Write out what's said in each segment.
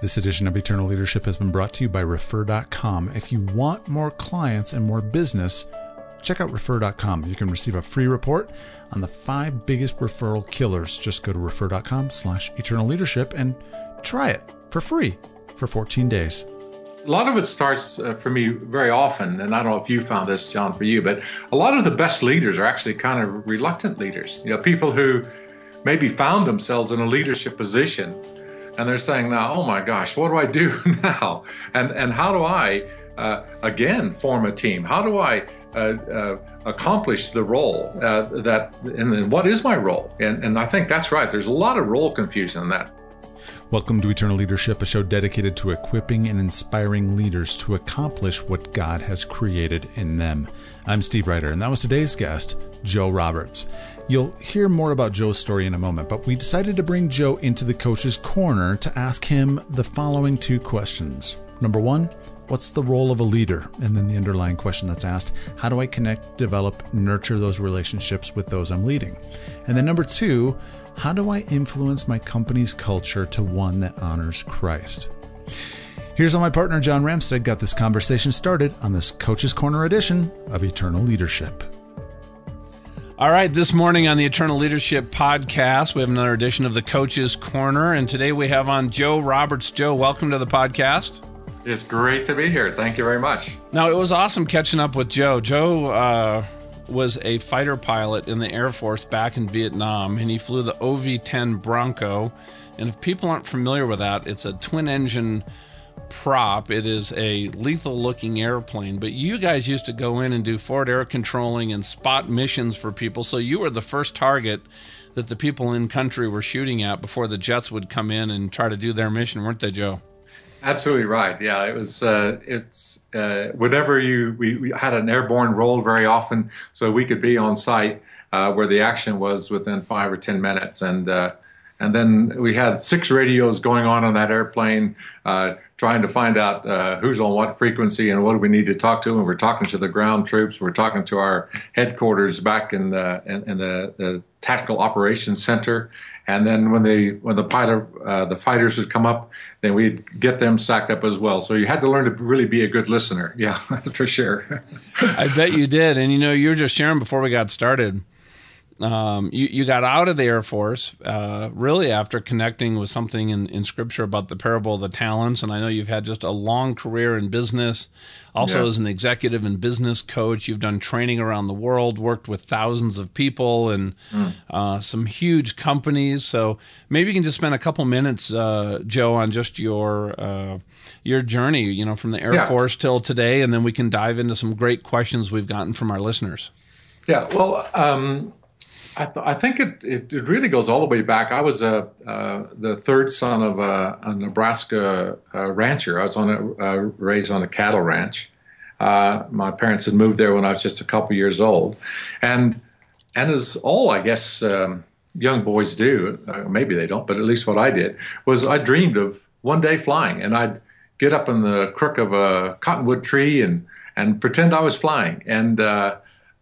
This edition of Eternal Leadership has been brought to you by Refer.com. If you want more clients and more business, check out Refer.com. You can receive a free report on the five biggest referral killers. Just go to Refer.com slash Eternal Leadership and try it for free for 14 days. A lot of it starts uh, for me very often, and I don't know if you found this, John, for you, but a lot of the best leaders are actually kind of reluctant leaders. You know, people who maybe found themselves in a leadership position and they're saying now, oh my gosh, what do I do now? And and how do I uh, again form a team? How do I uh, uh, accomplish the role uh, that and, and what is my role? And and I think that's right. There's a lot of role confusion in that. Welcome to Eternal Leadership, a show dedicated to equipping and inspiring leaders to accomplish what God has created in them. I'm Steve Ryder, and that was today's guest, Joe Roberts. You'll hear more about Joe's story in a moment, but we decided to bring Joe into the coach's corner to ask him the following two questions. Number one, what's the role of a leader? And then the underlying question that's asked, how do I connect, develop, nurture those relationships with those I'm leading? And then number two, how do I influence my company's culture to one that honors Christ? Here's how my partner John Ramstead got this conversation started on this Coach's Corner edition of Eternal Leadership. All right, this morning on the Eternal Leadership Podcast, we have another edition of the Coach's Corner, and today we have on Joe Roberts. Joe, welcome to the podcast. It's great to be here. Thank you very much. Now, it was awesome catching up with Joe. Joe uh, was a fighter pilot in the Air Force back in Vietnam, and he flew the OV 10 Bronco. And if people aren't familiar with that, it's a twin engine prop. It is a lethal looking airplane, but you guys used to go in and do forward air controlling and spot missions for people. So you were the first target that the people in country were shooting at before the jets would come in and try to do their mission, weren't they, Joe? Absolutely right. Yeah, it was. Uh, it's uh, whenever you we, we, had an airborne role very often, so we could be on site uh, where the action was within five or ten minutes, and uh, and then we had six radios going on on that airplane, uh, trying to find out uh, who's on what frequency and what do we need to talk to. And we're talking to the ground troops. We're talking to our headquarters back in the in, in the, the, tactical operations center. And then when they when the pilot uh, the fighters would come up, then we'd get them sacked up as well. So you had to learn to really be a good listener. Yeah, for sure. I bet you did. And you know, you were just sharing before we got started um, you, you got out of the Air Force uh, really after connecting with something in, in Scripture about the parable of the talents. And I know you've had just a long career in business, also yeah. as an executive and business coach. You've done training around the world, worked with thousands of people and mm. uh, some huge companies. So maybe you can just spend a couple minutes, uh, Joe, on just your uh, your journey, you know, from the Air yeah. Force till today, and then we can dive into some great questions we've gotten from our listeners. Yeah, well, um, I, th- I think it, it, it, really goes all the way back. I was a, uh, the third son of a, a Nebraska uh, rancher. I was on a, uh, raised on a cattle ranch. Uh, my parents had moved there when I was just a couple years old, and and as all I guess um, young boys do, uh, maybe they don't, but at least what I did was I dreamed of one day flying, and I'd get up in the crook of a cottonwood tree and and pretend I was flying, and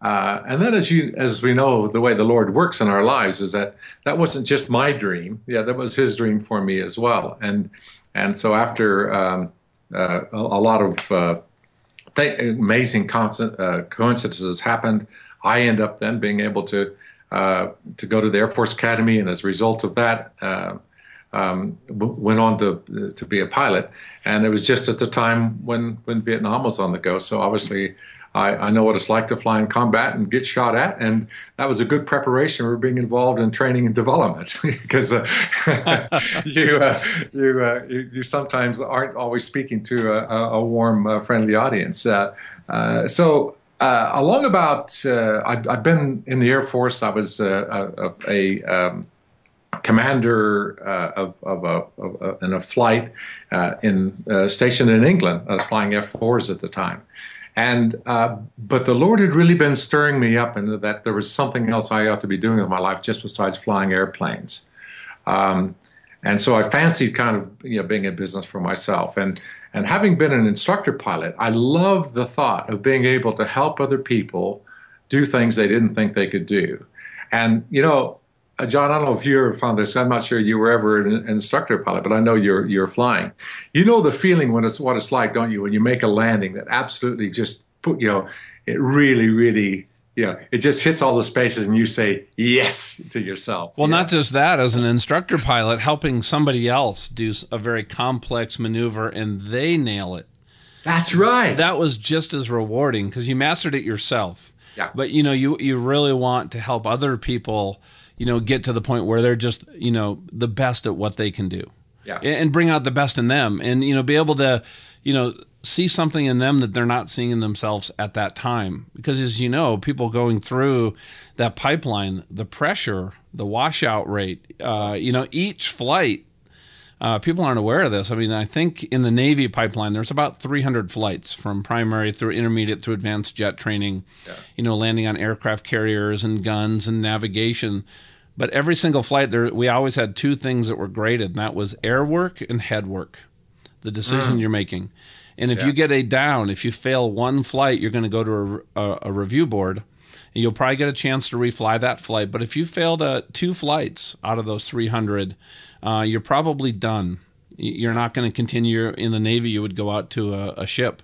uh, and then, as you as we know, the way the Lord works in our lives is that that wasn't just my dream. Yeah, that was His dream for me as well. And and so after um, uh, a, lot of uh, th- amazing uh, coincidences happened, I end up then being able to uh, to go to the Air Force Academy, and as a result of that. Uh, um, went on to to be a pilot, and it was just at the time when when Vietnam was on the go. So obviously, I, I, know what it's like to fly in combat and get shot at, and that was a good preparation for being involved in training and development because uh, you, uh, you, uh, you, you sometimes aren't always speaking to a, a warm, uh, friendly audience. Uh, uh, so. along about, I've, I've, been in the Air Force. I was a, a um, commander uh, of, of, a, of a, in a flight uh, in uh, stationed in England. I was flying F4s at the time, and uh, but the Lord had really been stirring me up into that there was something else I ought to be doing with my life just besides flying airplanes. Um, and so I fancied kind of you know being in business for myself. And and having been an instructor pilot, I loved the thought of being able to help other people do things they didn't think they could do. And you know, Uh, John, I don't know if you ever found this. I'm not sure you were ever an instructor pilot, but I know you're you're flying. You know the feeling when it's what it's like, don't you? When you make a landing that absolutely just put you know it really really you know, it just hits all the spaces and you say yes to yourself. Well, yeah. not just that, as an instructor pilot, helping somebody else do a very complex maneuver and they nail it. That's right. That was just as rewarding because you mastered it yourself. Yeah. But you know, you you really want to help other people, you know, get to the point where they're just, you know, the best at what they can do. Yeah. And bring out the best in them and you know, be able to, you know, see something in them that they're not seeing in themselves at that time. Because as you know, people going through that pipeline, the pressure, the washout rate, uh, you know, each flight, uh, people aren't aware of this. I mean, I think in the Navy pipeline, there's about 300 flights from primary through intermediate through advanced jet training, yeah. you know, landing on aircraft carriers and guns and navigation. But every single flight, there we always had two things that were graded, and that was air work and head work, the decision mm. you're making. And if yeah. you get a down, if you fail one flight, you're going to go to a, a, a, review board, you'll probably get a chance to refly that flight. But if you failed uh, two flights out of those 300, uh, you're probably done. You're not going to continue in the Navy. You would go out to a, a ship.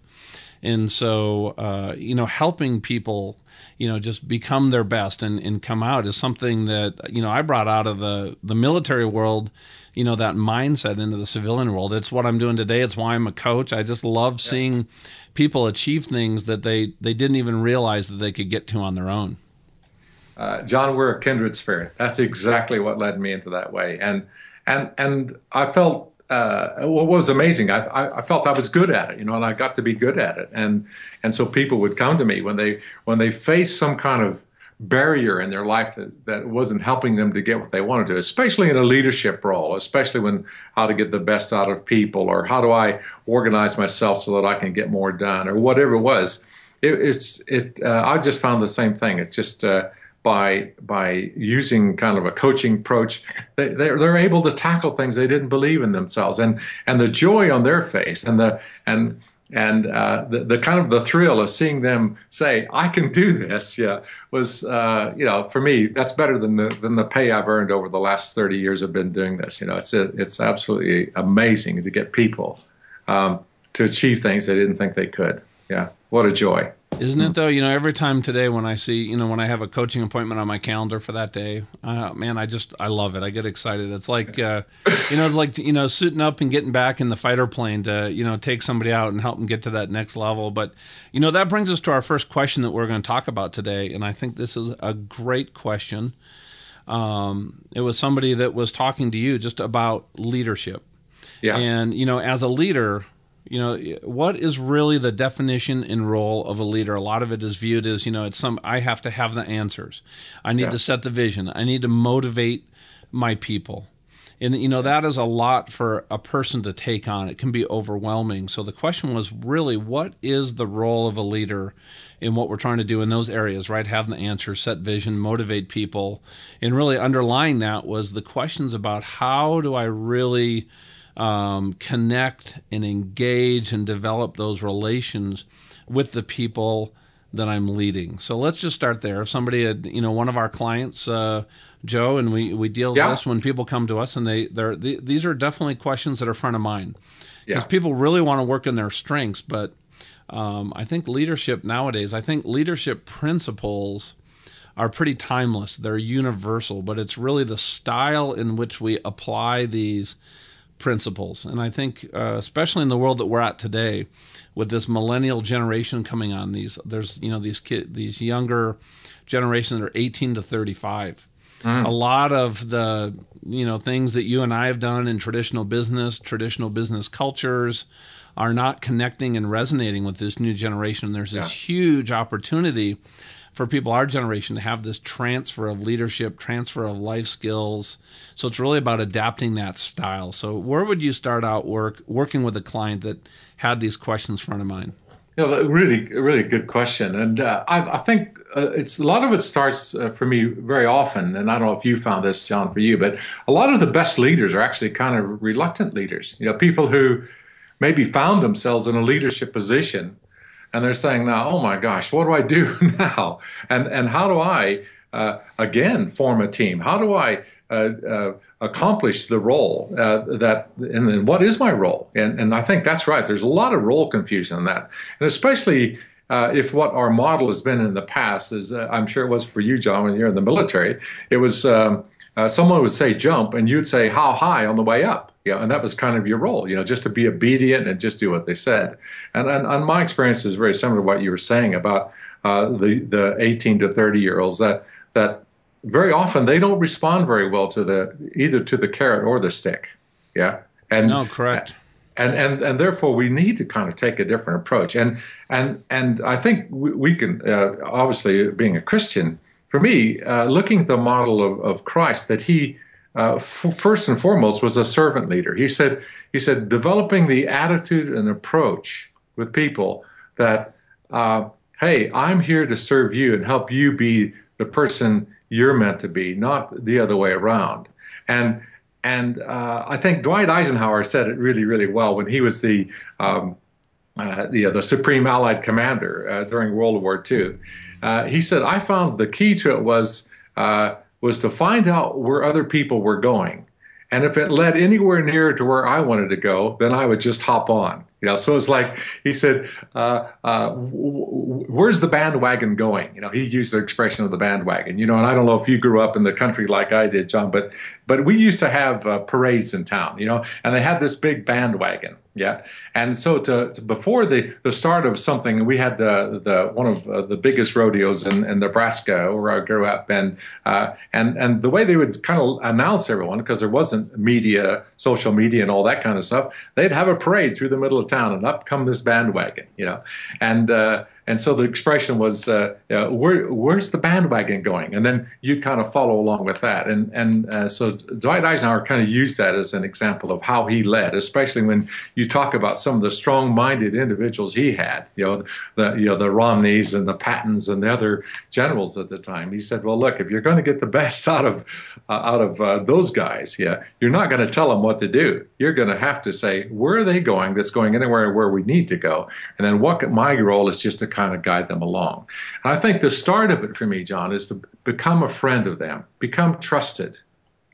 And so, uh, you know, helping people, you know, just become their best and, and come out is something that, you know, I brought out of the, the military world you know that mindset into the civilian world. It's what I'm doing today. It's why I'm a coach. I just love seeing people achieve things that they they didn't even realize that they could get to on their own. Uh, John, we're a kindred spirit. That's exactly what led me into that way, and and and I felt uh, what was amazing. I, I, I, felt I was good at it, you know, and I got to be good at it, and and so people would come to me when they when they faced some kind of barrier in their life that, that wasn't helping them to get what they wanted to, especially in a leadership role, especially when how to get the best out of people or how do I organize myself so that I can get more done or whatever it was. It, it's it. Uh, I just found the same thing. It's just uh, by by using kind of a coaching approach, they, they're they're able to tackle things they didn't believe in themselves, and and the joy on their face and the and and uh, the, the kind of the thrill of seeing them say i can do this yeah was uh, you know for me that's better than the than the pay i've earned over the last 30 years i've been doing this. You know it's a, it's absolutely amazing to get people um, to achieve things they didn't think they could. Yeah what a joy isn't it though? You know, every time today when I see, you know, when I have a coaching appointment on my calendar for that day, uh, man, I just I love it. I get excited. It's like, uh, you know, it's like you know, suiting up and getting back in the fighter plane to you know take somebody out and help them get to that next level. But you know, that brings us to our first question that we're going to talk about today, and I think this is a great question. Um, it was somebody that was talking to you just about leadership. Yeah. And you know, as a leader, you know what is really the definition and role of a leader? A lot of it is viewed as you know it's some i have to have the answers. I need yeah. to set the vision. I need to motivate my people. And you know that is a lot for a person to take on. It can be overwhelming. So the question was really what is the role of a leader in what we're trying to do in those areas right? Have the answers set vision motivate people. And really underlying that was the questions about how do i really um, connect and engage and develop those relations with the people that I'm leading. So let's just start there. If somebody had, you know, one of our clients, uh, Joe, and we, we deal yeah. with this when people come to us, and they they're they, these are definitely questions that are front of mind because yeah. people really want to work in their strengths. But um, I think leadership nowadays, I think leadership principles are pretty timeless. They're universal, but it's really the style in which we apply these principles. And I think, uh, especially in the world that we're at today, with this millennial generation coming on, these there's you know these kid these younger generations that are 18 to 35. Mm. A lot of the you know things that you and I have done in traditional business, traditional business cultures, are not connecting and resonating with this new generation. There's this yeah. huge opportunity for people our generation to have this transfer of leadership, transfer of life skills. So it's really about adapting that style. So where would you start out work working with a client that had these questions front of mind? Know, really, really good question, and uh, I, I, think uh, it's a lot of it starts uh, for me very often. And I don't know if you found this, John, for you, but a lot of the best leaders are actually kind of reluctant leaders. You know, people who maybe found themselves in a leadership position and they're saying now, oh my gosh, what do I do now? And and how do I uh, again form a team? How do I uh, uh, accomplish the role uh, that and what is my role? And and I think that's right. There's a lot of role confusion in that, and especially. Uh, if what our model has been in the past is, uh, I'm sure it was for you, John, when you're in the military, it was um, someone would say jump, and you'd say how high on the way up. Yeah, and that was kind of your role, you know, just to be obedient and just do what they said. And and, and my experience is very similar to what you were saying about uh, the the 18 to 30 year olds that that very often they don't respond very well to the either to the carrot or the stick. Yeah, and no, correct. And, and and therefore we need to kind of take a different approach and and and I think we, we can uh, obviously being a Christian for me uh, looking at the model of, of Christ that he uh, f- first and foremost was a servant leader he said he said developing the attitude and approach with people that uh, hey I'm here to serve you and help you be the person you're meant to be, not the other way around. And and uh, I think Dwight Eisenhower said it really, really well when he was the um, uh, the, the supreme Allied commander uh, during World War II. Uh, he said, "I found the key to it was uh, was to find out where other people were going, and if it led anywhere near to where I wanted to go, then I would just hop on." You know, so it's like he said, uh, uh, "Where's the bandwagon going?" You know, he used the expression of the bandwagon. You know, and I don't know if you grew up in the country like I did, John, but but we used to have uh, parades in town. You know, and they had this big bandwagon. Yeah, and so to, to before the, the start of something, we had uh, the one of uh, the biggest rodeos in, in Nebraska where I grew up, and uh, and and the way they would kind of announce everyone because there wasn't media, social media, and all that kind of stuff, they'd have a parade through the middle of town, and up come this bandwagon, you know, and uh, and so the expression was, uh, uh, Where, "Where's the bandwagon going?" And then you'd kind of follow along with that. And and uh, so Dwight Eisenhower kind of used that as an example of how he led, especially when you talk about some of the strong-minded individuals he had. You know, the you know the Romneys and the Pattons and the other generals at the time. He said, "Well, look, if you're going to get the best out of uh, out of uh, those guys, yeah, you're not going to tell them what to do. You're going to have to say where are they going? That's going anywhere where we need to go. And then what my role is just to kind of guide them along. And I think the start of it for me, John, is to become a friend of them, become trusted.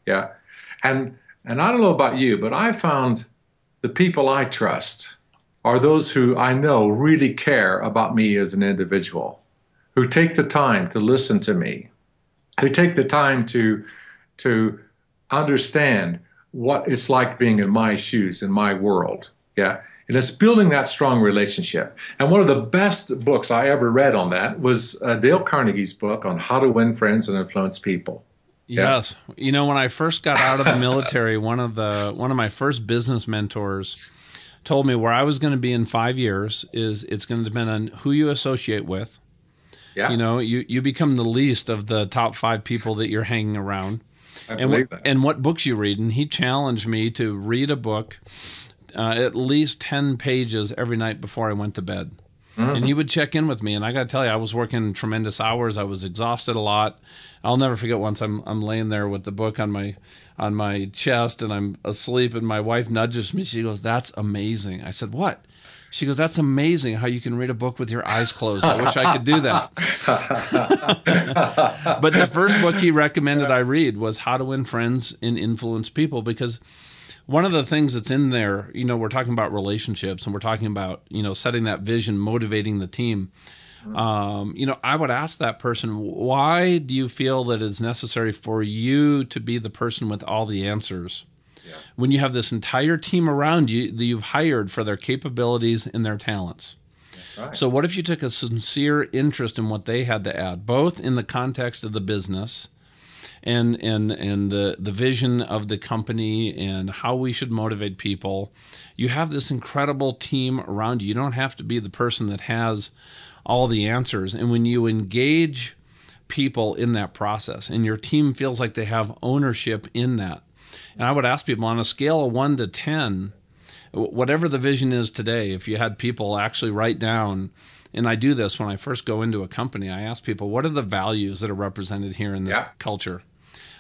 Yeah. And and I don't know about you, but I found the people I trust are those who I know really care about me as an individual, who take the time to listen to me, who take the time to to understand what it's like being in my shoes in my world. Yeah. And it's building that strong relationship. And one of the best books I ever read on that was uh, Dale Carnegie's book on how to win friends and influence people. Yes. You know, when I first got out of the military, one of the one of my first business mentors told me where I was going to be in 5 years is it's going to depend on who you associate with. Yeah. You know, you you become the least of the top 5 people that you're hanging around. I and what, that. and what books you read and he challenged me to read a book uh, at least 10 pages every night before I went to bed. Mm-hmm. And he would check in with me, and I got to tell you, I was working tremendous hours. I was exhausted a lot. I'll never forget once I'm I'm laying there with the book on my on my chest, and I'm asleep, and my wife nudges me. She goes, "That's amazing." I said, "What?" She goes, "That's amazing how you can read a book with your eyes closed. I wish I could do that." but the first book he recommended I read was How to Win Friends and Influence People because one of the things that's in there, you know, we're talking about relationships and we're talking about, you know, setting that vision, motivating the team. Um, you know, I would ask that person, why do you feel that it's necessary for you to be the person with all the answers? Yeah. When you have this entire team around you that you've hired for their capabilities and their talents. Right. So, what if you took a sincere interest in what they had to add, both in the context of the business and and and the the vision of the company and how we should motivate people. You have this incredible team around you. You don't have to be the person that has all the answers. And when you engage people in that process and your team feels like they have ownership in that. And I would ask people on a scale of 1 to 10 whatever the vision is today, if you had people actually write down and I do this when I first go into a company. I ask people, what are the values that are represented here in this yeah. culture?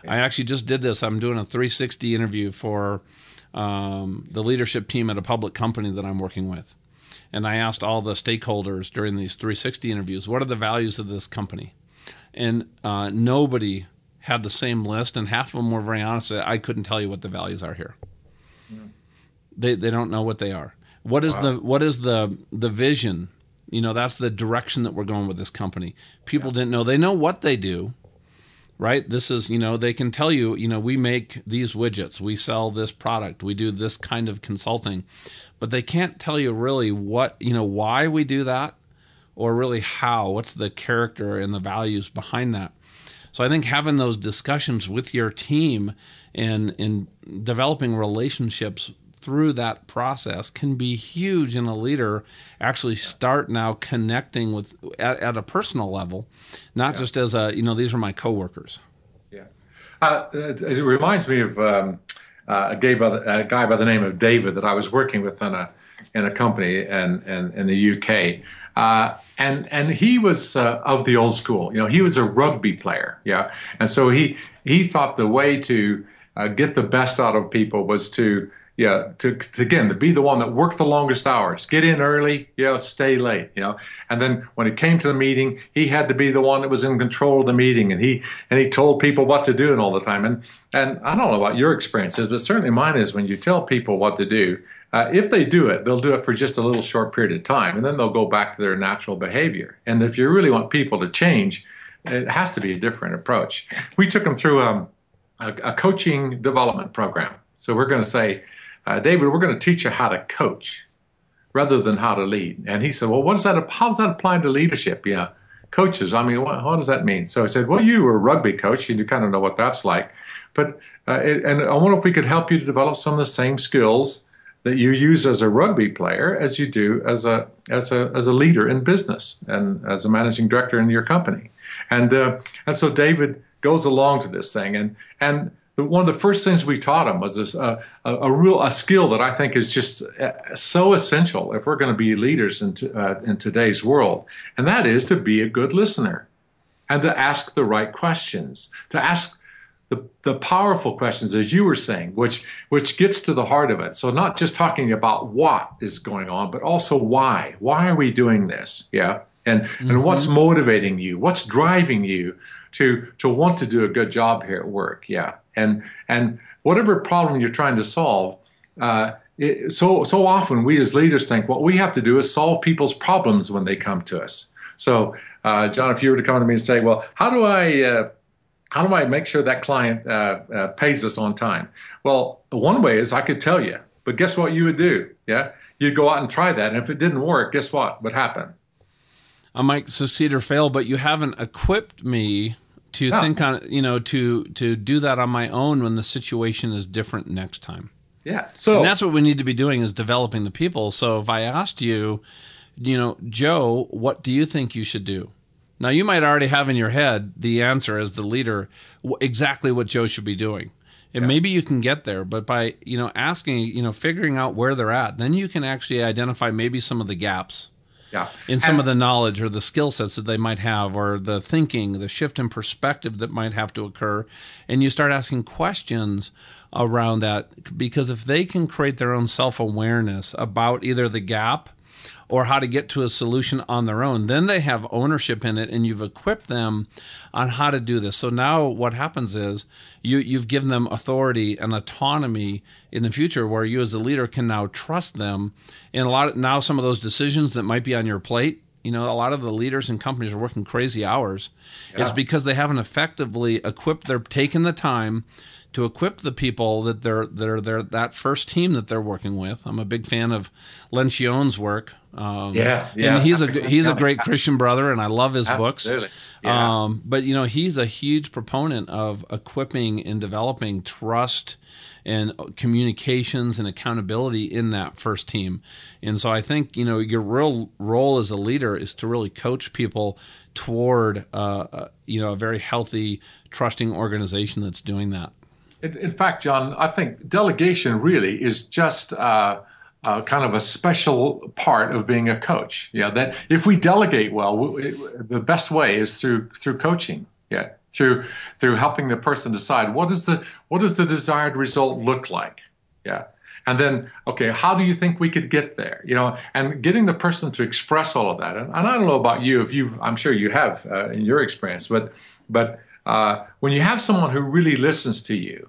I actually just did this. I'm doing a 360 interview for um, the leadership team at a public company that I'm working with. And I asked all the stakeholders during these 360 interviews, what are the values of this company? and uh, nobody had the same list, and half of them were very honest. I couldn't tell you what the values are here. Mm. They they don't know what they are. What is wow. the what is the the vision? You know, that's the direction that we're going with this company. People yeah. didn't know. They know what they do, right? This is, you know, they can tell you, you know, we make these widgets, we sell this product, we do this kind of consulting, but they can't tell you really what, you know, why we do that or really how, what's the character and the values behind that. So I think having those discussions with your team and in developing relationships through that process can be huge in a leader actually start now connecting with at, at a personal level not yeah. just as a you know these are my coworkers yeah uh, it, it, reminds me of um, uh, a, guy by the, a guy by the name of david that i was working with in a in a company and in, in, in the uk uh, and and he was uh, of the old school. You know, he was a rugby player. Yeah, and so he he thought the way to uh, get the best out of people was to yeah, to, to, again to be the one that worked the longest hours, get in early, know, stay late, you know. And then when it came to the meeting, he had to be the one that was in control of the meeting, and he and he told people what to do and all the time. And and I don't know about your experiences, but certainly mine is when you tell people what to do. Uh, if they do it, they'll do it for just a little short period of time, and then they'll go back to their natural behavior. And if you really want people to change, it has to be a different approach. We took them through um, a, a coaching development program. So we're going to say uh, David, we're going to teach you how to coach rather than how to lead. And he said, well, what does that, how does that apply to leadership? Yeah, coaches. I mean, what, what does that mean? So I said, well, you were a rugby coach, and you kind of know what that's like. But uh, it, and I wonder if we could help you to develop some of the same skills that you use as a rugby player as you do as a as a as a leader in business and as a managing director in your company. And uh, and so David goes along to this thing, and and one of the first things we taught him was this, uh, a, a, real a skill that I think is just uh, so essential if we're going to be leaders in, uh, in today's world, and that is to be a good listener and to ask the right questions, to ask the, the powerful questions, as you were saying, which which gets to the heart of it. So not just talking about what is going on, but also why. Why are we doing this? Yeah, and mm-hmm. and what's motivating you? What's driving you to to want to do a good job here at work? Yeah, and and whatever problem you're trying to solve. Uh, it, so so often we as leaders think what we have to do is solve people's problems when they come to us. So uh, John, if you were to come to me and say, "Well, how do I uh, how do I make sure that client uh, uh, pays us on time?" Well, one way is I could tell you, but guess what you would do? Yeah, you'd go out and try that, and if it didn't work, guess what? would happened? I might succeed or fail, but you haven't equipped me to no. think on you know to to do that on my own when the situation is different next time. Yeah. So and that's what we need to be doing is developing the people. So if i asked you you know joe what do you think you should do? Now you might already have in your head the answer as the leader exactly what joe should be doing. And yeah. maybe you can get there but by you know asking you know figuring out where they're at then you can actually identify maybe some of the gaps yeah. in some and, of the knowledge or the skill sets that they might have or the thinking the shift in perspective that might have to occur and you start asking questions around that because if they can create their own self-awareness about either the gap or how to get to a solution on their own. Then they have ownership in it and you've equipped them on how to do this. So now what happens is you, you've given them authority and autonomy in the future where you as a leader can now trust them. And a lot of, now some of those decisions that might be on your plate, you know, a lot of the leaders and companies are working crazy hours. Yeah. It's because they haven't effectively equipped, they're taking the time to equip the people that they're that are they're, that first team that they're working with. I'm a big fan of Lencioni's work. Um, yeah, yeah. And he's a he's a great Christian brother, and I love his Absolutely. books. Yeah. Um, but you know, he's a huge proponent of equipping and developing trust and communications and accountability in that first team. And so I think you know your real role as a leader is to really coach people toward uh, uh you know a very healthy, trusting organization that's doing that. In, in fact, John, I think delegation really is just. Uh, uh, kind of a special part of being a coach. Yeah, that if we delegate well, we, the best way is through through coaching. Yeah, through through helping the person decide what is the what does the desired result look like. Yeah, and then okay how do you think we could get there you know and getting the person to express all of that and, and i don't know about you if you've i'm sure you have uh, in your experience but but uh, when you have someone who really listens to you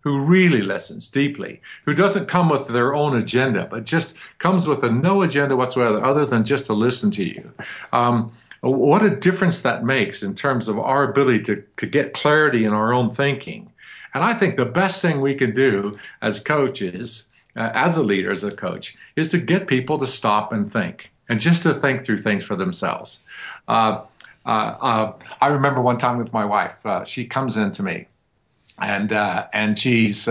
who really listens deeply who doesn't come with their own agenda but just comes with a no agenda whatsoever other than just to listen to you um, what a difference that makes in terms of our ability to, to get clarity in our own thinking and I think the best thing we can do as coaches, uh, as a leader, as a coach, is to get people to stop and think and just to think through things for themselves. Uh, I remember one time with my wife, uh, she comes in to me and, uh, and she's,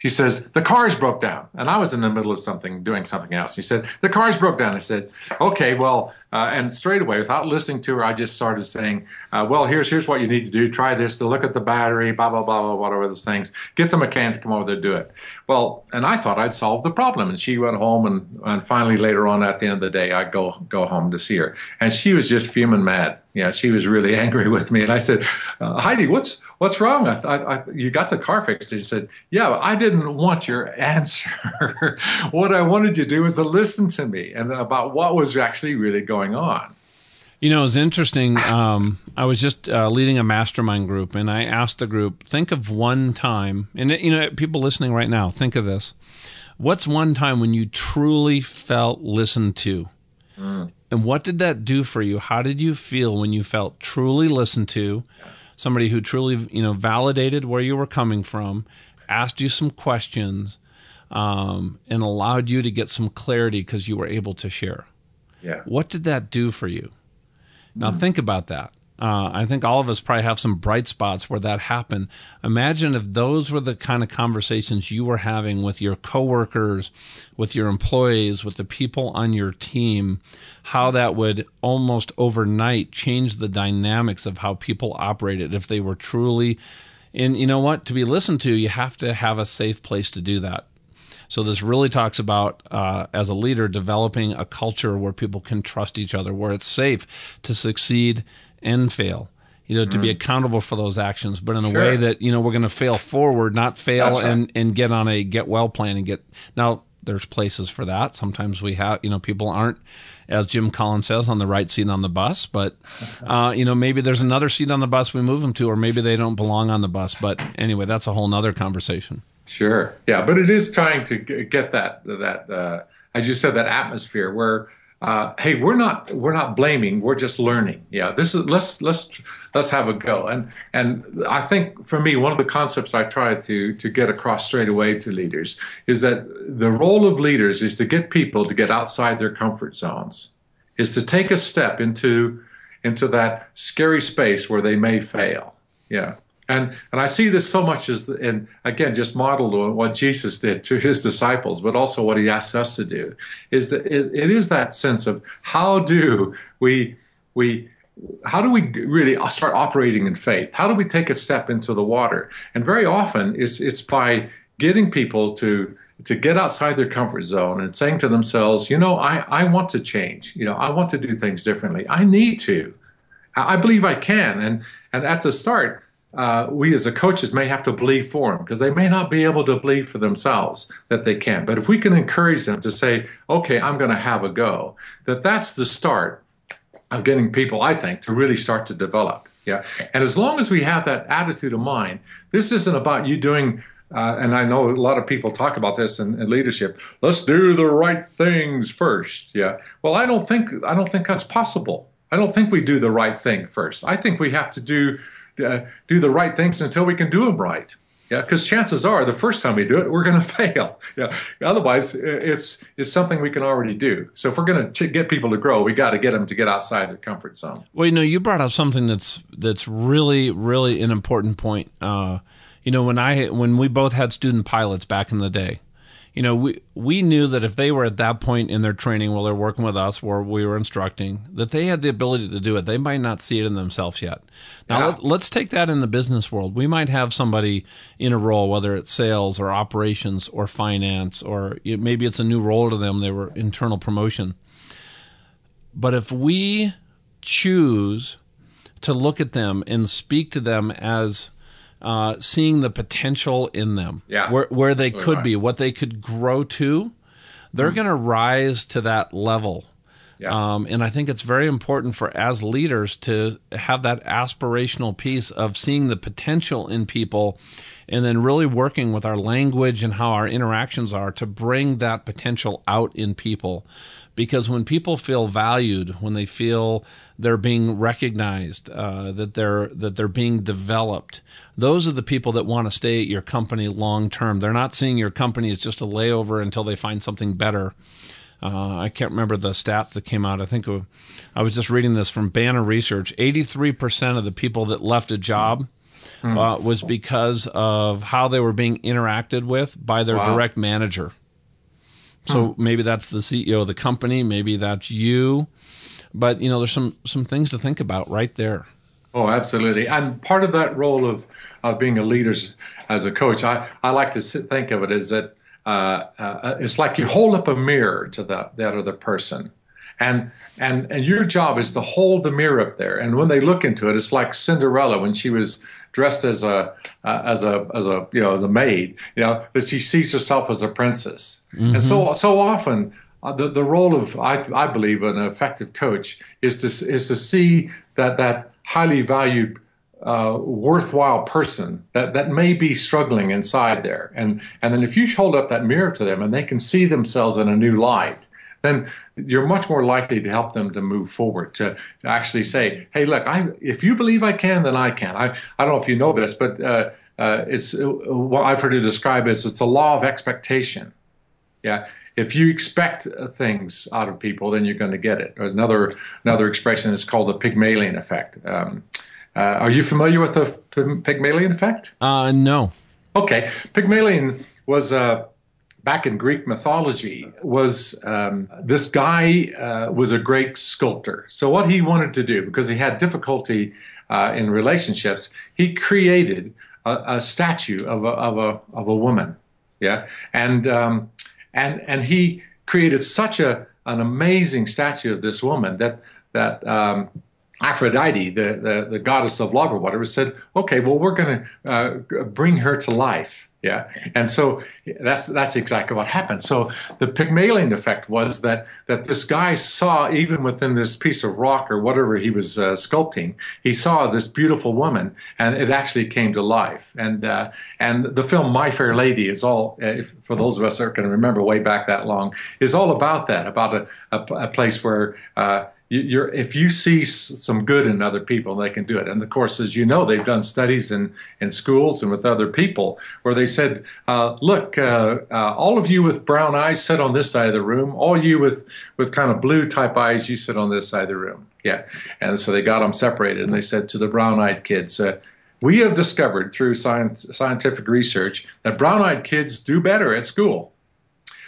she says, The car's broke down. And I was in the middle of something, doing something else. She said, The car's broke down. I said, Okay, well, uh, and straight away, without listening to her, I just started saying, uh, Well, here's, here's what you need to do. Try this to look at the battery, blah, blah, blah, blah, whatever those things. Get the mechanic to come over there and do it. Well, and I thought I'd solved the problem. And she went home, and, and finally, later on at the end of the day, I go, go home to see her. And she was just fuming mad. Yeah, she was really angry with me. And I said, uh, Heidi, what's, what's wrong? I, I, I, you got the car fixed. He said, yeah, I didn't want your answer. what I wanted you to do was to listen to me and about what was actually really going on. You know, it's interesting. Um, I was just uh, leading a mastermind group, and I asked the group, think of one time, and you know, people listening right now, think of this. What's one time when you truly felt listened to? Mm. And what did that do for you? How did you feel when you felt truly listened to? Somebody who truly you know validated where you were coming from, asked you some questions, um, and allowed you to get some clarity because you were able to share. Yeah. What did that do for you? Now mm-hmm. think about that. Uh, I think all of us probably have some bright spots where that happened. Imagine if those were the kind of conversations you were having with your coworkers, with your employees, with the people on your team, how that would almost overnight change the dynamics of how people operated if they were truly. And you know what? To be listened to, you have to have a safe place to do that. So this really talks about, uh, as a leader, developing a culture where people can trust each other, where it's safe to succeed and fail you know, to mm. be accountable for those actions, but in a sure. way that, you know, we're going to fail forward, not fail right. and, and get on a get well plan and get. Now, there's places for that. Sometimes we have, you know, people aren't, as Jim Collins says, on the right seat on the bus, but, uh, you know, maybe there's another seat on the bus we move them to, or maybe they don't belong on the bus. But anyway, that's a whole nother conversation. Sure. Yeah. But it is trying to get that, that, uh, as you said, that atmosphere where, uh, hey, we're not we're not blaming, we're just learning. Yeah, this is let's let's let's have a go. And and I think for me, one of the concepts I try to to get across straight away to leaders is that the role of leaders is to get people to get outside their comfort zones, is to take a step into into that scary space where they may fail. Yeah. And, and I see this so much as, in, again, just modeled on what Jesus did to his disciples, but also what he asks us to do, is that it, is that sense of how do we, we, how do we really start operating in faith? How do we take a step into the water? And very often it's, it's by getting people to, to get outside their comfort zone and saying to themselves, you know, I, I want to change. You know, I want to do things differently. I need to. I believe I can. And, and at the start, uh, we as the coaches may have to believe for them because they may not be able to believe for themselves that they can. But if we can encourage them to say, okay, I'm going to have a go, that that's the start of getting people, I think, to really start to develop. Yeah. And as long as we have that attitude of mind, this isn't about you doing uh, and I know a lot of people talk about this in, in, leadership. Let's do the right things first. Yeah. Well, I don't think I don't think that's possible. I don't think we do the right thing first. I think we have to do uh, do the right things until we can do them right. Yeah, because chances are the first time we do it, we're going to fail. Yeah, otherwise it's it's something we can already do. So if we're going to get people to grow, we got to get them to get outside their comfort zone. Well, you know, you brought up something that's that's really really an important point. Uh, you know, when I when we both had student pilots back in the day, you know, we we knew that if they were at that point in their training while they're working with us, where we were instructing, that they had the ability to do it. They might not see it in themselves yet. Now, yeah. let's, let's take that in the business world. We might have somebody in a role, whether it's sales or operations or finance, or maybe it's a new role to them. They were internal promotion. But if we choose to look at them and speak to them as uh, seeing the potential in them, Yeah. where where they So could be, what they could grow to, they're going to rise to that level. Yeah. Um, and I think it's very important for as leaders to have that aspirational piece of seeing the potential in people and then really working with our language and how our interactions are to bring that potential out in people. Because when people feel valued, when they feel they're being recognized, uh, that they're that they're being developed, those are the people that want to stay at your company long term. They're not seeing your company as just a layover until they find something better. Uh, I can't remember the stats that came out. I think uh, I was just reading this from Banner Research. 83% of the people that left a job uh, was because of how they were being interacted with by their Wow. direct manager. So maybe that's the CEO of the company, maybe that's you. But you know, there's some some things to think about right there. Oh, absolutely. And part of that role of, of being a leader as a coach, I, I like to sit, think of it as that uh, uh, it's like you hold up a mirror to that, that other person. And, and, and your job is to hold the mirror up there. And when they look into it, it's like Cinderella when she was dressed as a, uh, as a, as a, you know, as a maid, you know, that she sees herself as a princess. And so, so often uh, the, the role of, I, I believe, an effective coach is to, is to see that, that highly valued, uh, worthwhile person that, that may be struggling inside there. And, and then if you hold up that mirror to them and they can see themselves in a new light, then you're much more likely to help them to move forward, to, to actually say, hey, look, I, if you believe I can, then I can. I, I don't know if you know this, but uh, uh, it's uh, what I've heard it described as it's a law of expectation. Yeah. If you expect uh, things out of people, then you're going to get it. There's another another expression is called the Pygmalion effect. Um, uh, are you familiar with the Py- Pygmalion effect? Uh, no. Okay, Pygmalion was uh, back in Greek mythology. Was um, this guy uh, was a great sculptor? So what he wanted to do, because he had difficulty uh, in relationships, he created a, a statue of a, of a of a woman. Yeah, and um, and and he created such a an amazing statue of this woman that that. Um, Aphrodite, the, the, the goddess of love or whatever, said, okay, well, we're going to uh, bring her to life. Yeah. And so that's, that's exactly what happened. So the Pygmalion effect was that, that this guy saw, even within this piece of rock or whatever he was uh, sculpting, he saw this beautiful woman and it actually came to life. And, uh, and the film My Fair Lady is all, uh, for those of us that can remember way back that long, is all about that, about a, a, a place where, uh, you're if you see some good in other people, they can do it. And of course, as you know, they've done studies in in schools and with other people where they said, uh, "Look, uh, uh, all of you with brown eyes sit on this side of the room. All you with with kind of blue type eyes, you sit on this side of the room." Yeah, and so they got them separated, and they said to the brown-eyed kids. Uh, we have discovered through science, scientific research that brown-eyed kids do better at school.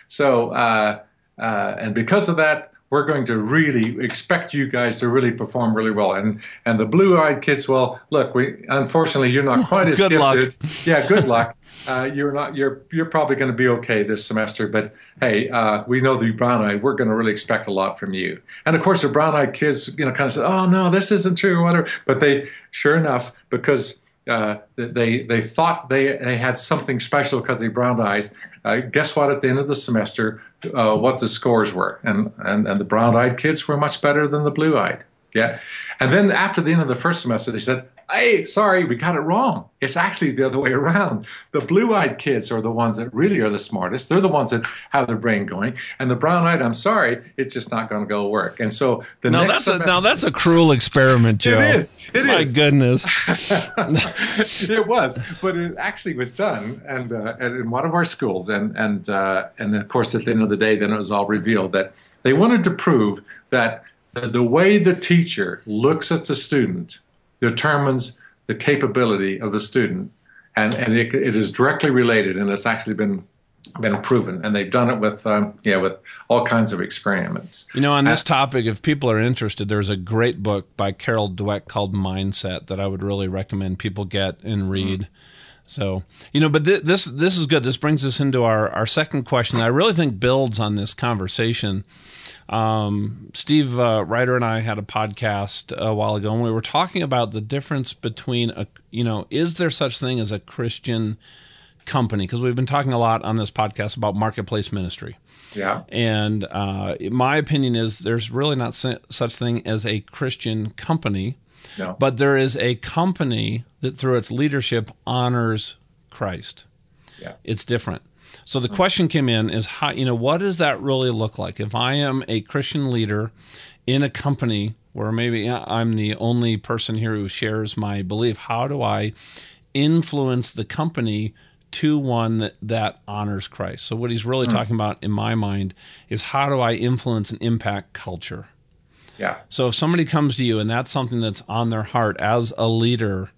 So, uh, uh, and because of that, we're going to really expect you guys to really perform really well. And and the blue-eyed kids, well, look, we unfortunately you're not quite as Good luck. gifted. Yeah, good luck. Uh, you're not. You're you're probably going to be okay this semester. But hey, uh, we know the brown-eyed. We're going to really expect a lot from you. And of course, the brown-eyed kids, you know, kind of said, "Oh no, this isn't true," or whatever. But they, sure enough, because uh, they they thought they they had something special because they brown eyes. Uh, guess what? At the end of the semester, uh, what the scores were, and and and the brown eyed kids were much better than the blue eyed. Yeah, and then after the end of the first semester, they said, "Hey, sorry, we got it wrong. It's actually the other way around. The blue-eyed kids are the ones that really are the smartest. They're the ones that have their brain going, and the brown-eyed, I'm sorry, it's just not going to go work." And so the Now next that's a, now that's a cruel experiment, Joe. It is. It My is. goodness. it was, but it actually was done, and, uh, and in one of our schools, and and uh, and of course, at the end of the day, then it was all revealed that they wanted to prove that the way the teacher looks at the student determines the capability of the student, and and it, it is directly related, and it's actually been been proven, and they've done it with um, yeah with all kinds of experiments. You know, on this topic, if people are interested, there's a great book by Carol Dweck called Mindset that I would really recommend people get and read. So you know, but th- this this is good. This brings us into our our second question that I really think builds on this conversation. Um, Steve uh, Ryder and I had a podcast a while ago, and we were talking about the difference between a you know, is there such thing as a Christian company? Because we've been talking a lot on this podcast about marketplace ministry. Yeah. And uh, my opinion is there's really not such thing as a Christian company, no. but there is a company that through its leadership honors Christ. Yeah. It's different. So the question came in is how you know what does that really look like if I am a Christian leader in a company where maybe I'm the only person here who shares my belief how do I influence the company to one that, that honors Christ. So what he's really mm. talking about in my mind is how do I influence and impact culture? Yeah. So if somebody comes to you and that's something that's on their heart as a leader,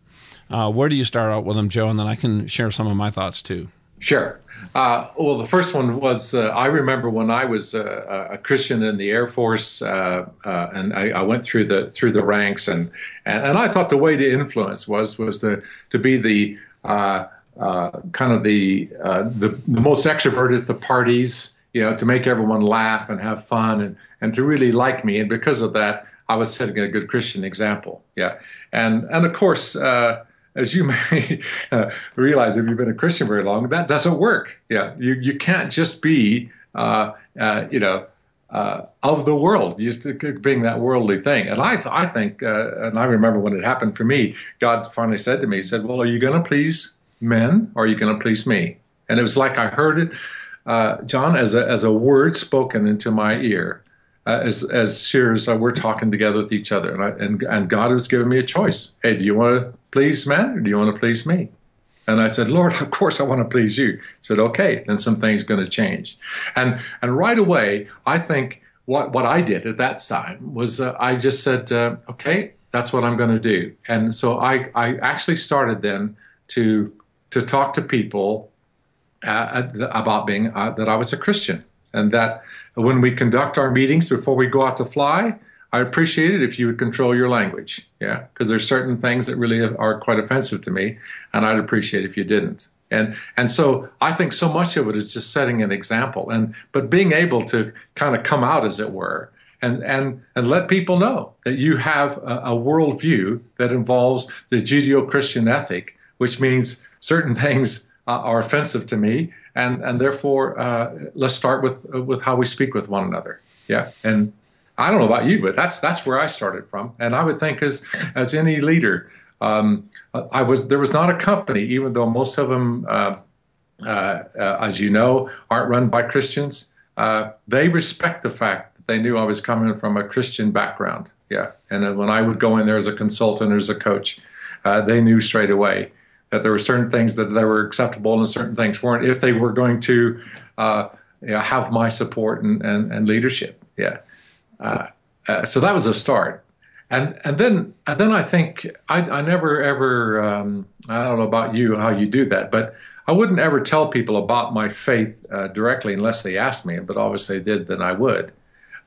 uh, where do you start out with them, Joe? And then I can share some of my thoughts too. Sure. Uh, well, the first one was uh, I remember when I was uh, a Christian in the Air Force, uh, uh, and I, I, went through the through the ranks, and, and, and I thought the way to influence was was to to be the uh, kind of the, the the most extroverted at the parties, you know, to make everyone laugh and have fun, and and to really like me, and because of that, I was setting a good Christian example. Yeah, and and of course as you may uh, realize if you've been a Christian very long, that doesn't work. Yeah, you you can't just be uh, uh, you know uh, of the world, just being that worldly thing. And I th- I think, uh, and I remember when it happened for me, God finally said to me, He said, "Well, are you going to please men, or are you going to please me?" And it was like I heard it, uh, John, as a as a word spoken into my ear. Uh, as as uh, we're talking together with each other, and I, and and God was giving me a choice. Hey, do you want to please man, or do you want to please me? And I said, Lord, of course I want to please you. Said, okay, then some things going to change. And, and right away, I think what, what I did at that time was uh, I just said, uh, okay, that's what I'm going to do. And so I, I actually started then to, to talk to people uh, about being, uh, that I was a Christian and that when we conduct our meetings before we go out to fly, I appreciate it if you would control your language. Yeah, because there's certain things that really are quite offensive to me, and I'd appreciate if you didn't. And and so I think so much of it is just setting an example, and but being able to kind of come out, as it were, and and and let people know that you have a, a worldview that involves the Judeo-Christian ethic, which means certain things are offensive to me, and and therefore uh, let's start with with how we speak with one another. Yeah, and I don't know about you, but that's that's where I started from. And I would think as as any leader, um, I was there was not a company, even though most of them, uh, uh, uh, as you know, aren't run by Christians. Uh, they respect the fact that they knew I was coming from a Christian background. Yeah, and when I would go in there as a consultant or as a coach, uh, they knew straight away that there were certain things that, that were acceptable and certain things weren't if they were going to uh, you know, have my support and, and, and leadership. Yeah. Uh, uh, so that was a start. And, and then and then I think I, I never ever um, I don't know about you how you do that, but I wouldn't ever tell people about my faith uh, directly unless they asked me. But obviously they did, then I would.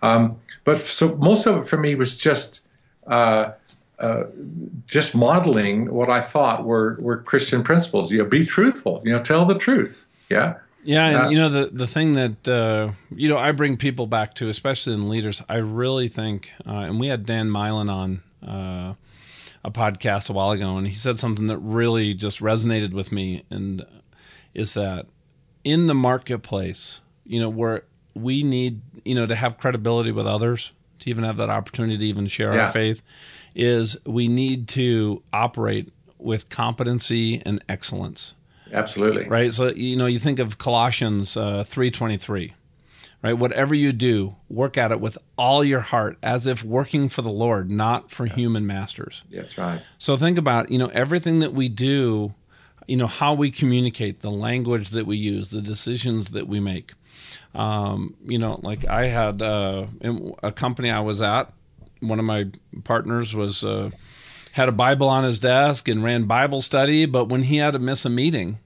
Um, but so most of it for me was just uh, uh, just modeling what I thought were were Christian principles. You know, be truthful. You know, tell the truth. Yeah. Yeah, and uh, you know the the thing that uh, you know I bring people back to, especially in leaders. I really think, uh, and we had Dan Milan on uh, a podcast a while ago, and he said something that really just resonated with me, and is that in the marketplace, you know, where we need you know to have credibility with others, to even have that opportunity to even share yeah. our faith, is we need to operate with competency and excellence Absolutely. Right. So you know, you think of Colossians uh, three twenty three, right? Whatever you do, work at it with all your heart, as if working for the Lord, not for yeah. human masters. Yeah, that's right. So think about you know everything that we do, you know how we communicate, the language that we use, the decisions that we make. Um, you know, like I had uh, a company I was at. One of my partners was. Uh, had a Bible on his desk and ran Bible study. But when he had to miss a meeting,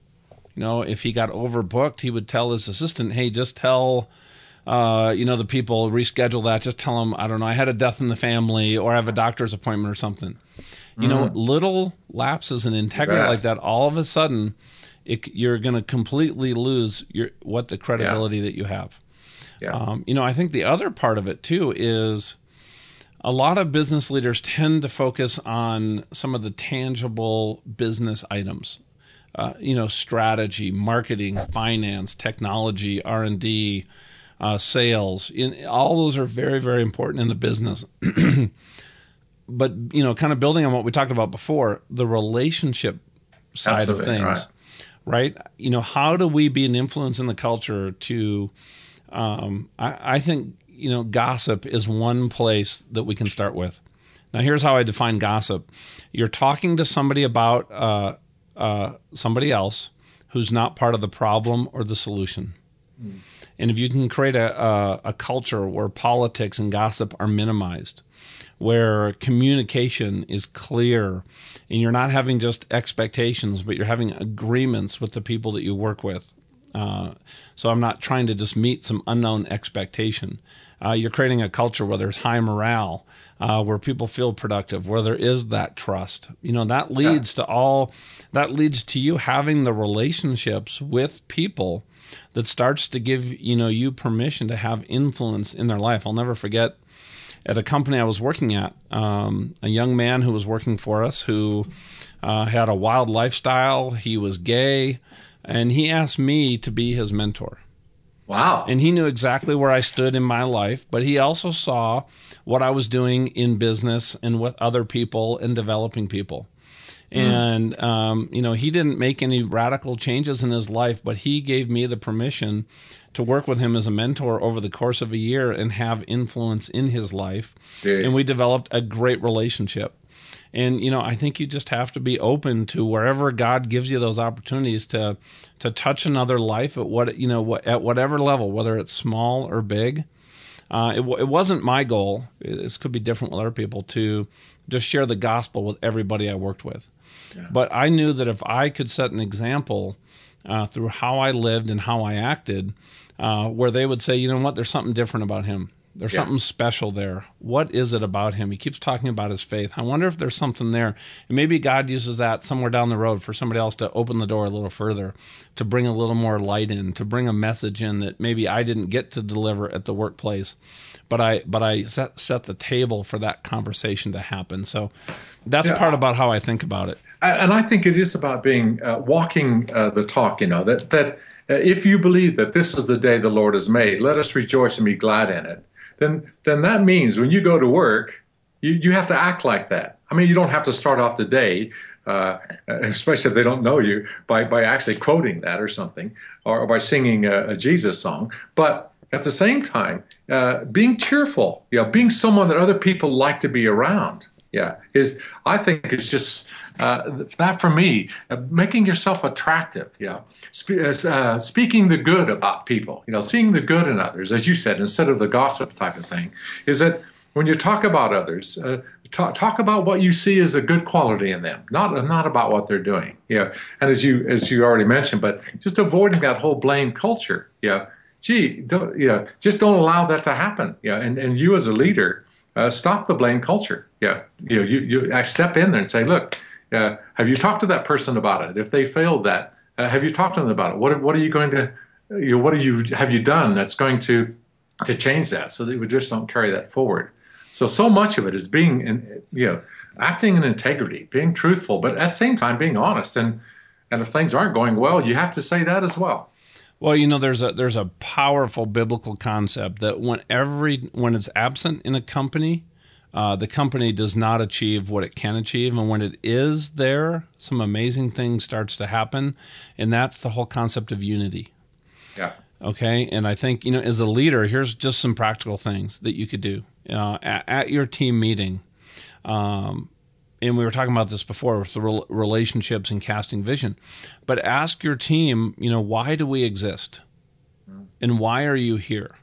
you know, if he got overbooked, he would tell his assistant, "Hey, just tell." Uh, you know, the people reschedule that. Just tell them, I don't know, I had a death in the family or I have a doctor's appointment or something. You know, little lapses in integrity like that, all of a sudden, it, you're going to completely lose your what the credibility that you have. Yeah. Um, you know, I think the other part of it too is a lot of business leaders tend to focus on some of the tangible business items. Uh, you know, strategy, marketing, finance, technology, R and D, uh, sales. In, all those are very, very important in the business. but you know, kind of building on what we talked about before, the relationship side Absolutely, of things, right. Right. You know, how do we be an influence in the culture to? Um, I, I think you know, gossip is one place that we can start with. Now, here's how I define gossip: you're talking to somebody about uh, uh, somebody else who's not part of the problem or the solution. And if you can create a, a, a culture where politics and gossip are minimized, where communication is clear, and you're not having just expectations, but you're having agreements with the people that you work with. Uh, so I'm not trying to just meet some unknown expectation. Uh, you're creating a culture where there's high morale, uh, where people feel productive, where there is that trust. You know that leads to all. That leads to you having the relationships with people that starts to give you know you permission to have influence in their life. I'll never forget at a company I was working at, um, a young man who was working for us who uh, had a wild lifestyle. He was gay, and he asked me to be his mentor. Wow. And he knew exactly where I stood in my life, but he also saw what I was doing in business and with other people and developing people. And, um, you know, he didn't make any radical changes in his life, but he gave me the permission to work with him as a mentor over the course of a year and have influence in his life. Yeah. And we developed a great relationship. And you know, I think you just have to be open to wherever God gives you those opportunities to to touch another life at what you know what, at whatever level, whether it's small or big. Uh, it, it wasn't my goal. This could be different with other people to just share the gospel with everybody I worked with. But I knew that if I could set an example uh, through how I lived and how I acted, uh, where they would say, you know what, there's something different about him. There's Yeah. something special there. What is it about him? He keeps talking about his faith. I wonder if there's something there. And maybe God uses that somewhere down the road for somebody else to open the door a little further, to bring a little more light in, to bring a message in that maybe I didn't get to deliver at the workplace, but I but I set set the table for that conversation to happen. So that's Yeah. part about how I think about it. and I think it is about being uh, walking uh, the talk. You know that that if you believe that this is the day the Lord has made, let us rejoice and be glad in it. Then then that means when you go to work, you you have to act like that. I mean, you don't have to start off the day. Uh, especially if they don't know you by, by actually quoting that or something or, by singing a, a Jesus song but at the same time uh, being cheerful you know being someone that other people like to be around yeah is i think it's just uh, that for me uh, making yourself attractive yeah Spe- uh, speaking the good about people you know seeing the good in others as you said instead of the gossip type of thing is that when you talk about others uh, talk, talk about what you see as a good quality in them not not about what they're doing yeah and as you as you already mentioned but just avoiding that whole blame culture yeah gee don't know just don't allow that to happen yeah and and you as a leader uh, stop the blame culture yeah you know you you I step in there and say look uh, have you talked to that person about it? If they failed that uh, have you talked to them about it? What what are you going to you know, what are you have you done that's going to to change that so that we just don't carry that forward? So so much of it is being in, you know acting in integrity being truthful but at the same time being honest. And and if things aren't going well you have to say that as well. Well, you know, there's a there's a powerful biblical concept that when every when it's absent in a company, uh, the company does not achieve what it can achieve, and when it is there, some amazing things starts to happen, and that's the whole concept of unity. yeah Okay, and I think you know, as a leader, here's just some practical things that you could do uh, at, at your team meeting. Um, and we were talking about this before with the rel- relationships and casting vision. But ask your team, you know, why do we exist, and why are you here?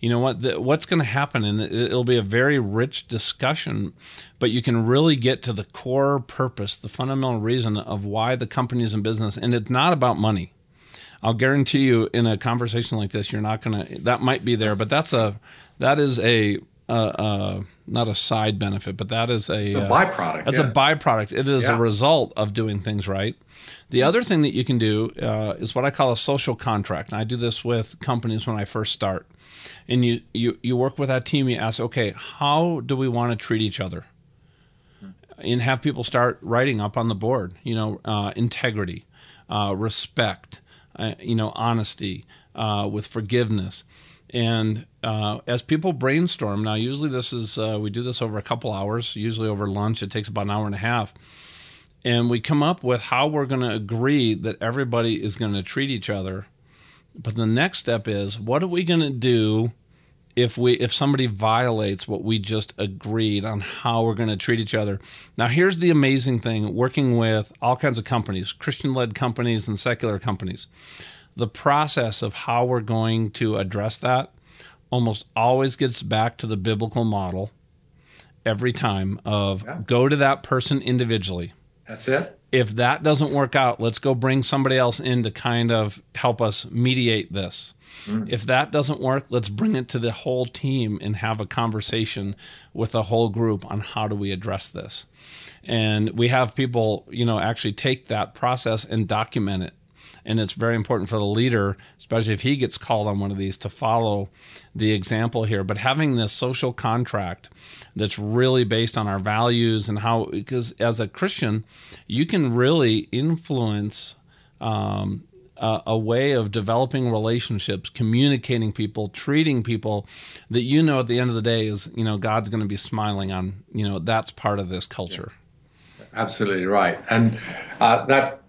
You know what? The, what's going to happen, and it- it'll be a very rich discussion. But you can really get to the core purpose, the fundamental reason of why the company is in business, and it's not about money. I'll guarantee you in a conversation like this, you're not gonna. That might be there, but that's a that is a a, a not a side benefit, but that is a, a uh, byproduct. That's yes. a byproduct. It is Yeah. a result of doing things right. The other thing that you can do uh, is what I call a social contract. And I do this with companies when I first start. And you, you, you work with that team, you ask, okay, how do we want to treat each other? And have people start writing up on the board, you know, uh, integrity, uh, respect, uh, you know, honesty, uh, with forgiveness. And uh, as people brainstorm, now usually this is, uh, we do this over a couple hours, usually over lunch. It takes about an hour and a half and we come up with how we're going to agree that everybody is going to treat each other. But the next step is what are we going to do if we if somebody violates what we just agreed on how we're going to treat each other. Now here's the amazing thing working with all kinds of companies, Christian-led companies and secular companies. The process of how we're going to address that almost always gets back to the biblical model every time of Yeah. go to that person individually That's it. if that doesn't work out, let's go bring somebody else in to kind of help us mediate this. Mm. If that doesn't work, let's bring it to the whole team and have a conversation with the whole group on how do we address this. And we have people, you know, actually take that process and document it. And it's very important for the leader, especially if he gets called on one of these, to follow the example here. But having this social contract that's really based on our values and how, because as a Christian, you can really influence um, a, a way of developing relationships, communicating people, treating people that you know at the end of the day is, you know, God's going to be smiling on. You know, that's part of this culture. Absolutely right, and uh, that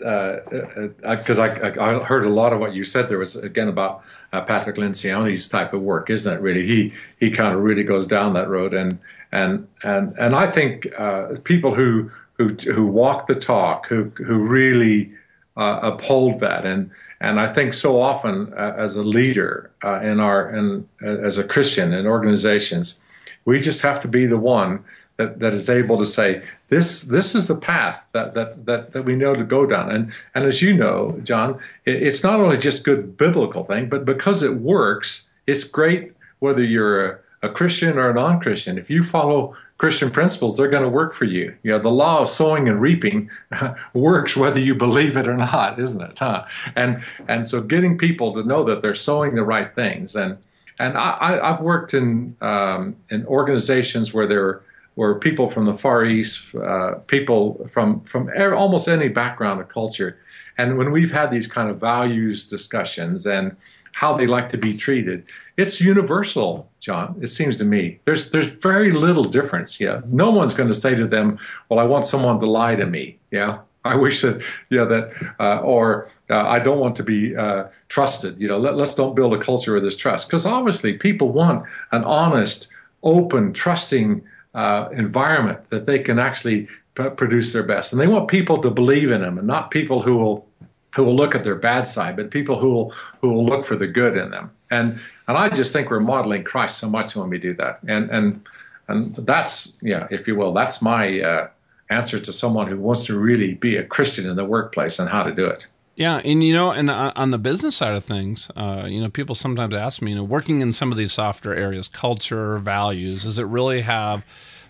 because I, I, I heard a lot of what you said. There was again about uh, Patrick Lencioni's type of work, isn't it? Really, he he kind of really goes down that road, and and and and I think uh, people who who who walk the talk, who who really uh, uphold that, and and I think so often uh, as a leader uh, in our in as a Christian in organizations, we just have to be the one that, that is able to say this this is the path that, that that that we know to go down. And and as you know john it, it's not only just good biblical thing but because it works it's great whether you're a, a christian or a non-christian. If you follow christian principles they're going to work for you. You know the law of sowing and reaping works whether you believe it or not isn't it? Huh? And and so getting people to know that they're sowing the right things. And and I, I've worked in um, in organizations where there were people from the Far East, uh, people from from er, almost any background or culture, and when we've had these kind of values discussions and how they like to be treated, it's universal, John. It seems to me there's there's very little difference. Yeah, no one's going to say to them, "Well, I want someone to lie to me." Yeah, I wish that know that, uh, or uh, I don't want to be uh, trusted. You know, let, us don't build a culture of this trust because obviously people want an honest, open, trusting uh, environment that they can actually p- produce their best, and they want people to believe in them, and not people who will who will look at their bad side, but people who will who will look for the good in them. And and I just think we're modeling Christ so much when we do that. And and and that's yeah, if you will, that's my uh, answer to someone who wants to really be a Christian in the workplace and how to do it. Yeah, and you know, and on on the business side of things, uh, you know, people sometimes ask me, you know, working in some of these softer areas, culture, values, does it really have,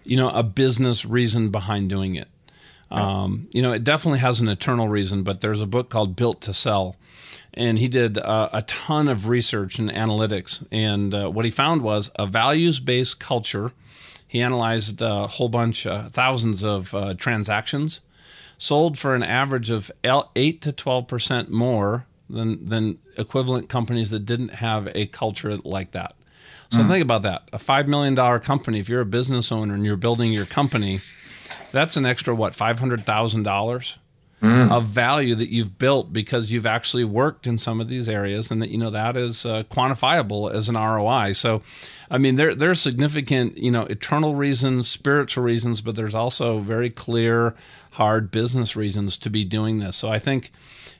you know, a business reason behind doing it? Um, you know, it definitely has an eternal reason, but there's a book called Built to Sell, and he did uh, a ton of research and analytics, and uh, what he found was a values-based culture. He analyzed a whole bunch, uh, thousands of uh, transactions sold for an average of eight to twelve percent more than than equivalent companies that didn't have a culture like that. So think about that: a five million dollar company. If you're a business owner and you're building your company, that's an extra what five hundred thousand dollars of value that you've built because you've actually worked in some of these areas, and that you know that is uh, quantifiable as an ROI. So, I mean, there there's significant you know eternal reasons, spiritual reasons, but there's also very clear, hard business reasons to be doing this. So I think.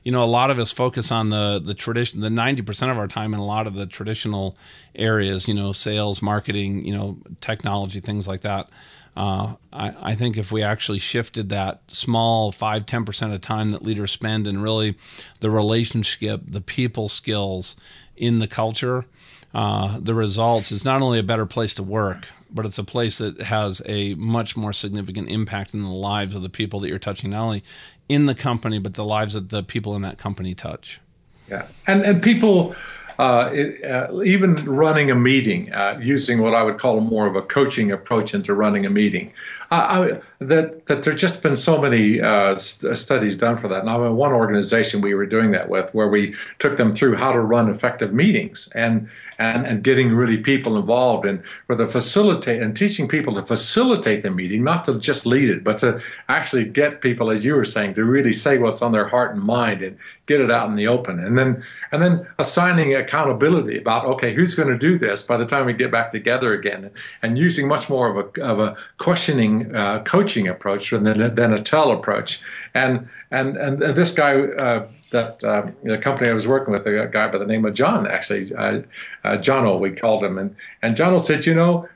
You know, a lot of us focus on the the tradition, the ninety percent of our time in a lot of the traditional areas. You know, sales, marketing, you know, technology, things like that. Uh, I, I, think if we actually shifted that small 5 10% of time that leaders spend and really the relationship, the people skills in the culture, uh, the results is not only a better place to work, but it's a place that has a much more significant impact in the lives of the people that you're touching, not only in the company, but the lives that the people in that company touch. Yeah, and and people. Uh, it, uh, even running a meeting, uh, using what I would call more of a coaching approach into running a meeting. I, that that there's just been so many uh, st- studies done for that. Now, in one organization we were doing that with, where we took them through how to run effective meetings, and and, and getting really people involved and for the facilitate and teaching people to facilitate the meeting, not to just lead it, but to actually get people, as you were saying, to really say what's on their heart and mind and get it out in the open. And then and then assigning accountability about okay, who's going to do this by the time we get back together again, and using much more of a of a questioning uh, coaching approach than than a tell approach. And and and this guy, uh, that uh, the company I was working with, a guy by the name of John, actually, uh, uh, we called him, and and Jono said, you know,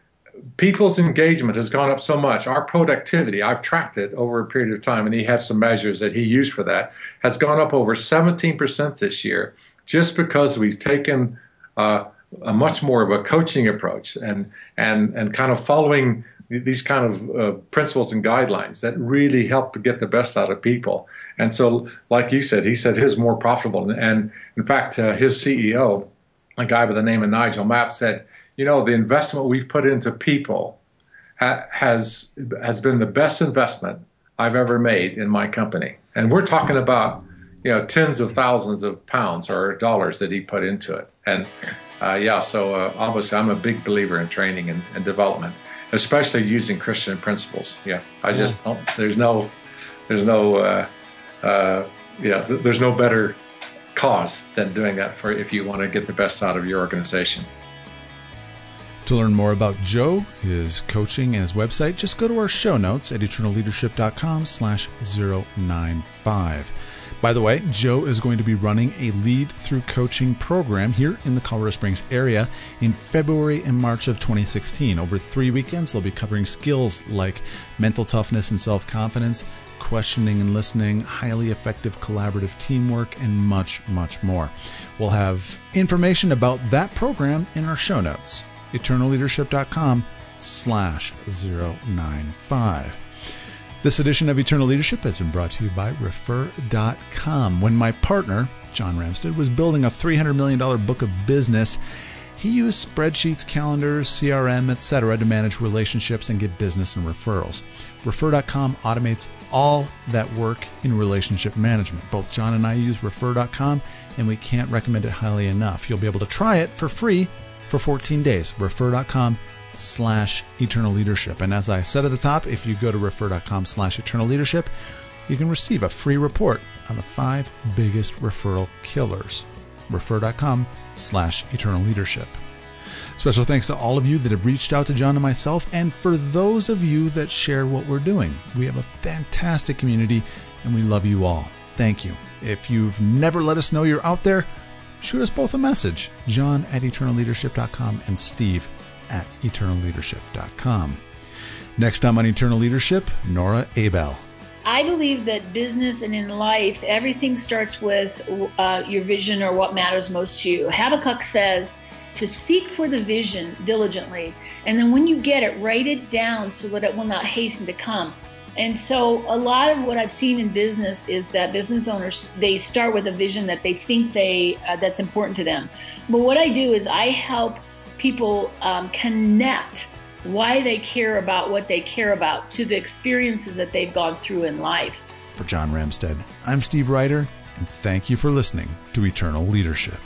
people's engagement has gone up so much. Our productivity, I've tracked it over a period of time, and he had some measures that he used for that, has gone up over 17% this year, just because we've taken uh, a much more of a coaching approach and and and kind of following these kind of uh, principles and guidelines that really help to get the best out of people. And so, like you said, he said his more profitable. And in fact, uh, his CEO, a guy by the name of Nigel Mapp, said, "You know, the investment we've put into people ha- has has been the best investment I've ever made in my company." And we're talking about you know tens of thousands of pounds or dollars that he put into it. And uh, yeah, so uh, obviously, I'm a big believer in training and, and development especially using Christian principles. Yeah, I just yeah. don't. There's no, there's no, uh, uh, yeah, th- there's no better cause than doing that for if you want to get the best out of your organization. To learn more about Joe, his coaching, and his website, just go to our show notes at eternalleadership.com slash 095. By the way, Joe is going to be running a lead through coaching program here in the Colorado Springs area in February and March of 2016. Over three weekends, they'll be covering skills like mental toughness and self confidence, questioning and listening, highly effective collaborative teamwork, and much, much more. We'll have information about that program in our show notes. eternalleadership.com slash 095. This edition of Eternal Leadership has been brought to you by Refer.com. When my partner, John Ramstead, was building a $300 million book of business, he used spreadsheets, calendars, CRM, etc. to manage relationships and get business and referrals. Refer.com automates all that work in relationship management. Both John and I use Refer.com, and we can't recommend it highly enough. You'll be able to try it for free for 14 days. Refer.com slash eternal leadership. And as I said at the top, if you go to refer.com slash eternal leadership, you can receive a free report on the five biggest referral killers. Refer.com slash eternal leadership. Special thanks to all of you that have reached out to John and myself, and for those of you that share what we're doing. We have a fantastic community, and we love you all. Thank you. If you've never let us know you're out there, shoot us both a message john at eternalleadership.com and steve at eternalleadership.com. Next time on Eternal Leadership, Nora Abel. I believe that business and in life, everything starts with uh, your vision or what matters most to you. Habakkuk says to seek for the vision diligently, and then when you get it, write it down so that it will not hasten to come. And so, a lot of what I've seen in business is that business owners they start with a vision that they think they uh, that's important to them. But what I do is I help people um, connect why they care about what they care about to the experiences that they've gone through in life. For John Ramstead, I'm Steve Ryder, and thank you for listening to Eternal Leadership.